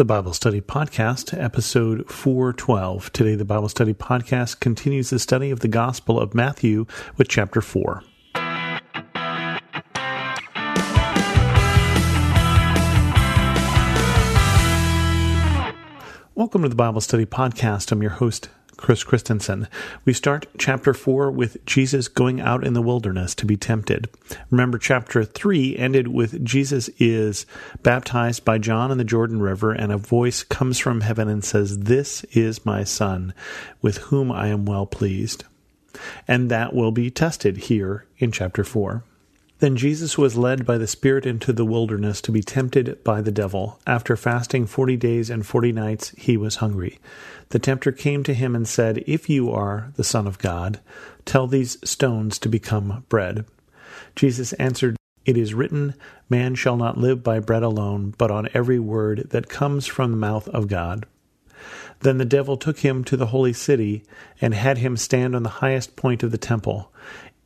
the Bible Study Podcast, episode 412. Today, the Bible Study Podcast continues the study of the Gospel of Matthew with chapter 4. Welcome to the Bible Study Podcast. I'm your host, Chris Christensen. We start chapter 4 with Jesus going out in the wilderness to be tempted. Remember, chapter 3 ended with Jesus is baptized by John in the Jordan River, and a voice comes from heaven and says, This is my Son, with whom I am well pleased. And that will be tested here in chapter 4. Then Jesus was led by the Spirit into the wilderness to be tempted by the devil. After fasting forty days and forty nights, he was hungry. The tempter came to him and said, If you are the Son of God, tell these stones to become bread. Jesus answered, It is written, Man shall not live by bread alone, but on every word that comes from the mouth of God. Then the devil took him to the holy city and had him stand on the highest point of the temple.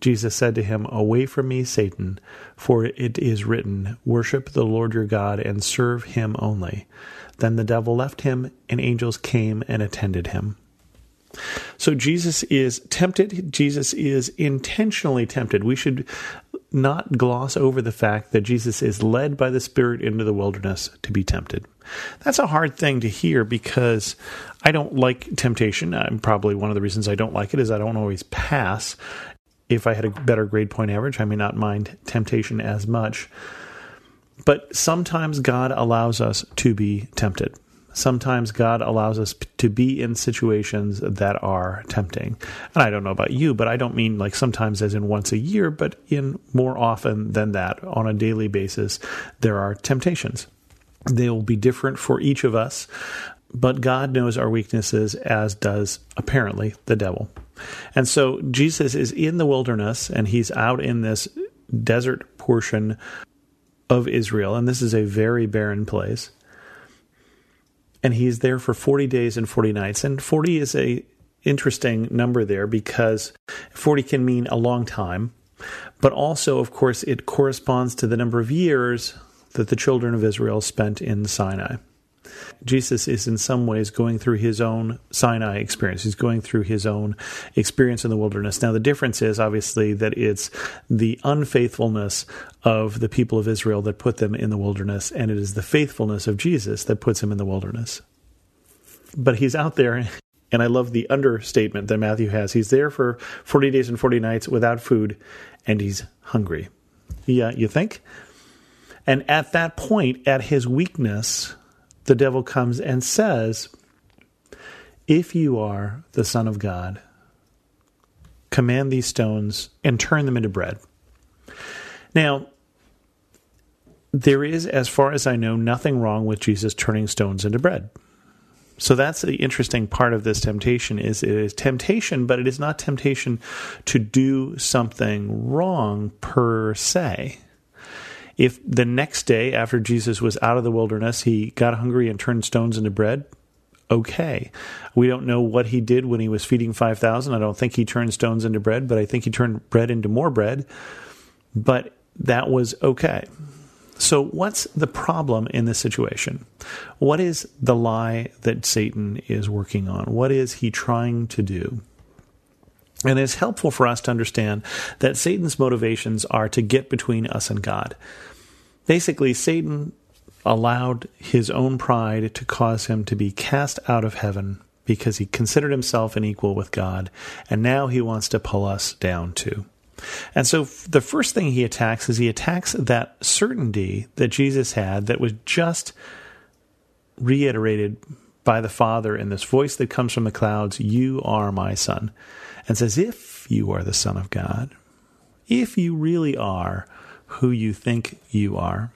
Jesus said to him, Away from me, Satan, for it is written, Worship the Lord your God and serve him only. Then the devil left him, and angels came and attended him. So Jesus is tempted. Jesus is intentionally tempted. We should not gloss over the fact that Jesus is led by the Spirit into the wilderness to be tempted. That's a hard thing to hear because I don't like temptation. I'm probably one of the reasons I don't like it is I don't always pass if I had a better grade point average, I may not mind temptation as much. But sometimes God allows us to be tempted. Sometimes God allows us to be in situations that are tempting. And I don't know about you, but I don't mean like sometimes as in once a year, but in more often than that on a daily basis, there are temptations. They will be different for each of us, but God knows our weaknesses, as does apparently the devil. And so Jesus is in the wilderness and he's out in this desert portion of Israel. And this is a very barren place. And he's there for 40 days and 40 nights. And 40 is a interesting number there because 40 can mean a long time, but also, of course, it corresponds to the number of years that the children of Israel spent in Sinai. Jesus is in some ways going through his own Sinai experience. He's going through his own experience in the wilderness. Now, the difference is obviously that it's the unfaithfulness of the people of Israel that put them in the wilderness, and it is the faithfulness of Jesus that puts him in the wilderness. But he's out there, and I love the understatement that Matthew has. He's there for 40 days and 40 nights without food, and he's hungry. Yeah, you think? And at that point, at his weakness, the devil comes and says, If you are the Son of God, command these stones and turn them into bread. Now, there is, as far as I know, nothing wrong with Jesus turning stones into bread. So that's the interesting part of this temptation is it is temptation, but it is not temptation to do something wrong per se. If the next day after Jesus was out of the wilderness, he got hungry and turned stones into bread, okay. We don't know what he did when he was feeding 5,000. I don't think he turned stones into bread, but I think he turned bread into more bread. But that was okay. So, what's the problem in this situation? What is the lie that Satan is working on? What is he trying to do? And it's helpful for us to understand that Satan's motivations are to get between us and God. Basically, Satan allowed his own pride to cause him to be cast out of heaven because he considered himself an equal with God, and now he wants to pull us down too. And so the first thing he attacks is he attacks that certainty that Jesus had that was just reiterated by the Father in this voice that comes from the clouds You are my Son and says, If you are the Son of God, if you really are who you think you are,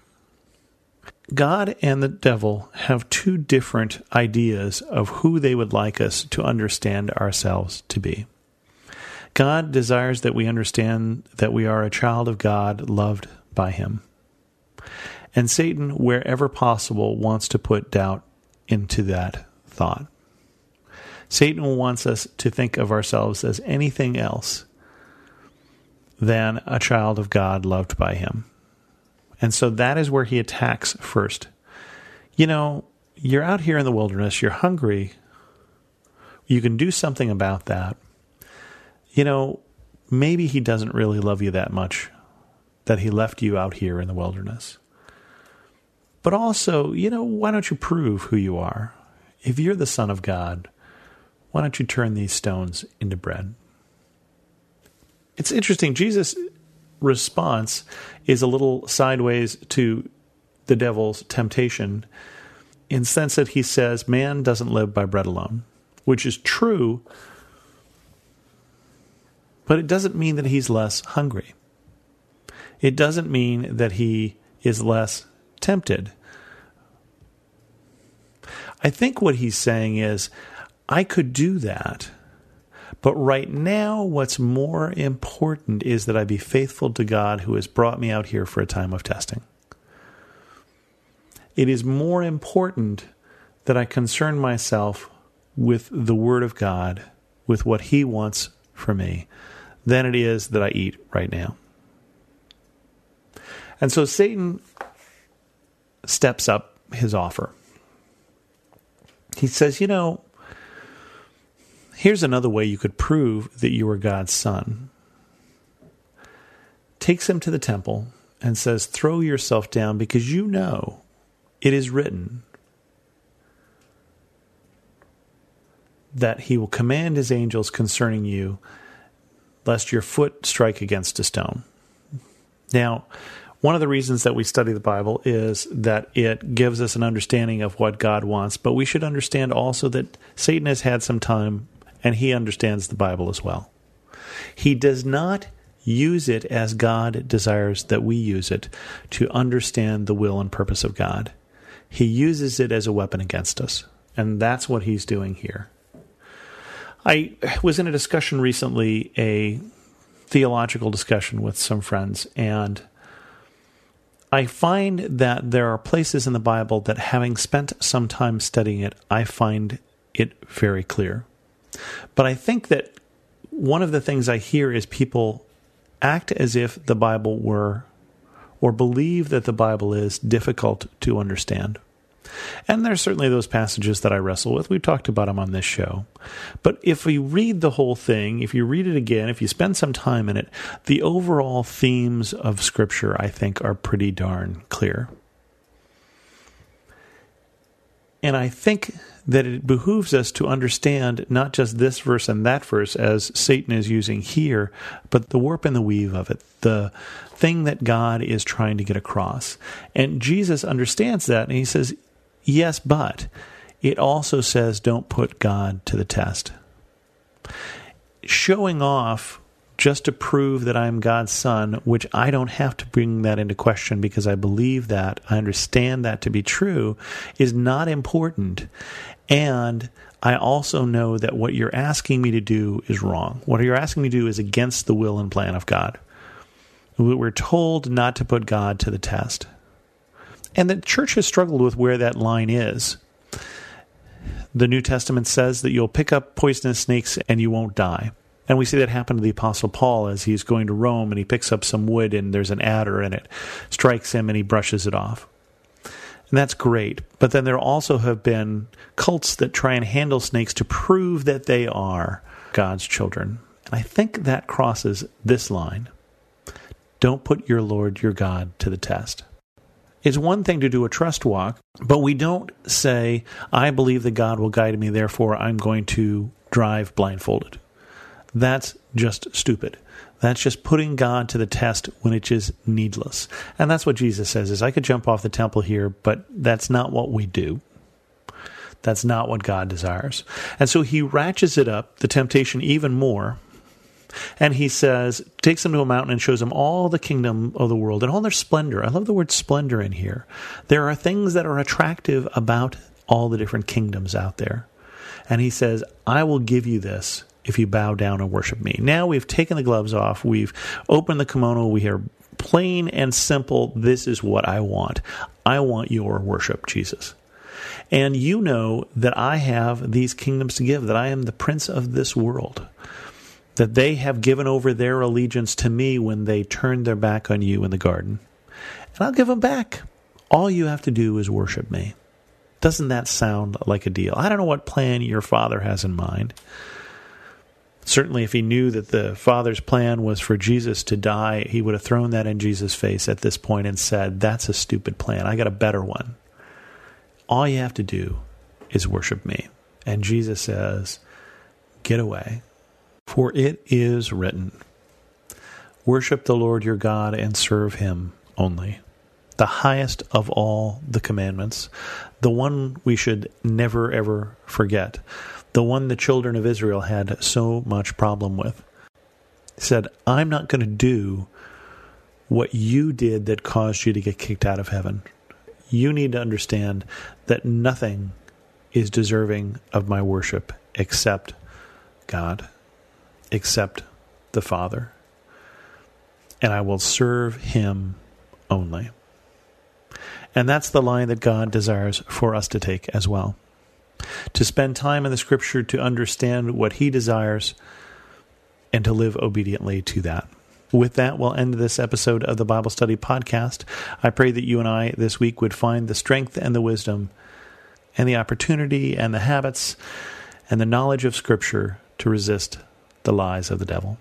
God and the devil have two different ideas of who they would like us to understand ourselves to be. God desires that we understand that we are a child of God, loved by Him. And Satan, wherever possible, wants to put doubt into that thought. Satan wants us to think of ourselves as anything else than a child of God loved by Him. And so that is where he attacks first. You know, you're out here in the wilderness, you're hungry, you can do something about that. You know, maybe he doesn't really love you that much that he left you out here in the wilderness. But also, you know, why don't you prove who you are? If you're the Son of God, why don't you turn these stones into bread? It's interesting. Jesus response is a little sideways to the devil's temptation in the sense that he says man doesn't live by bread alone, which is true, but it doesn't mean that he's less hungry. It doesn't mean that he is less tempted. I think what he's saying is, I could do that but right now, what's more important is that I be faithful to God who has brought me out here for a time of testing. It is more important that I concern myself with the Word of God, with what He wants for me, than it is that I eat right now. And so Satan steps up his offer. He says, You know, Here's another way you could prove that you are God's son. Takes him to the temple and says, Throw yourself down because you know it is written that he will command his angels concerning you, lest your foot strike against a stone. Now, one of the reasons that we study the Bible is that it gives us an understanding of what God wants, but we should understand also that Satan has had some time and he understands the Bible as well. He does not use it as God desires that we use it to understand the will and purpose of God. He uses it as a weapon against us, and that's what he's doing here. I was in a discussion recently, a theological discussion with some friends, and I find that there are places in the Bible that, having spent some time studying it, I find it very clear. But I think that one of the things I hear is people act as if the Bible were, or believe that the Bible is difficult to understand. And there's certainly those passages that I wrestle with. We've talked about them on this show. But if we read the whole thing, if you read it again, if you spend some time in it, the overall themes of Scripture, I think, are pretty darn clear. And I think that it behooves us to understand not just this verse and that verse as Satan is using here, but the warp and the weave of it, the thing that God is trying to get across. And Jesus understands that, and he says, Yes, but it also says, Don't put God to the test. Showing off just to prove that I'm God's son, which I don't have to bring that into question because I believe that, I understand that to be true, is not important. And I also know that what you're asking me to do is wrong. What you're asking me to do is against the will and plan of God. We're told not to put God to the test. And the church has struggled with where that line is. The New Testament says that you'll pick up poisonous snakes and you won't die. And we see that happen to the Apostle Paul as he's going to Rome and he picks up some wood and there's an adder in it, strikes him and he brushes it off. And that's great. But then there also have been cults that try and handle snakes to prove that they are God's children. And I think that crosses this line. Don't put your Lord, your God, to the test. It's one thing to do a trust walk, but we don't say, I believe that God will guide me, therefore I'm going to drive blindfolded. That's just stupid. That's just putting God to the test when it is needless. And that's what Jesus says is I could jump off the temple here, but that's not what we do. That's not what God desires. And so he ratchets it up, the temptation even more, And he says, takes them to a mountain and shows them all the kingdom of the world and all their splendor. I love the word splendor in here. There are things that are attractive about all the different kingdoms out there. And he says, I will give you this if you bow down and worship me. Now we've taken the gloves off, we've opened the kimono, we are plain and simple. This is what I want. I want your worship, Jesus. And you know that I have these kingdoms to give, that I am the prince of this world, that they have given over their allegiance to me when they turned their back on you in the garden. And I'll give them back. All you have to do is worship me. Doesn't that sound like a deal? I don't know what plan your father has in mind. Certainly, if he knew that the Father's plan was for Jesus to die, he would have thrown that in Jesus' face at this point and said, That's a stupid plan. I got a better one. All you have to do is worship me. And Jesus says, Get away. For it is written, Worship the Lord your God and serve him only. The highest of all the commandments, the one we should never ever forget the one the children of Israel had so much problem with. Said, I'm not going to do what you did that caused you to get kicked out of heaven. You need to understand that nothing is deserving of my worship except God, except the Father. And I will serve Him only. And that's the line that God desires for us to take as well to spend time in the scripture to understand what he desires and to live obediently to that. With that, we'll end this episode of the Bible Study Podcast. I pray that you and I this week would find the strength and the wisdom and the opportunity and the habits and the knowledge of Scripture to resist the lies of the devil.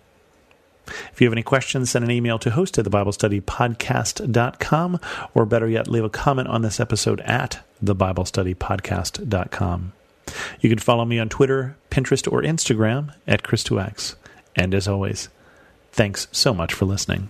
If you have any questions, send an email to host at thebiblestudypodcast.com, or better yet, leave a comment on this episode at thebiblestudypodcast.com. You can follow me on Twitter, Pinterest, or Instagram at Chris2X. And as always, thanks so much for listening.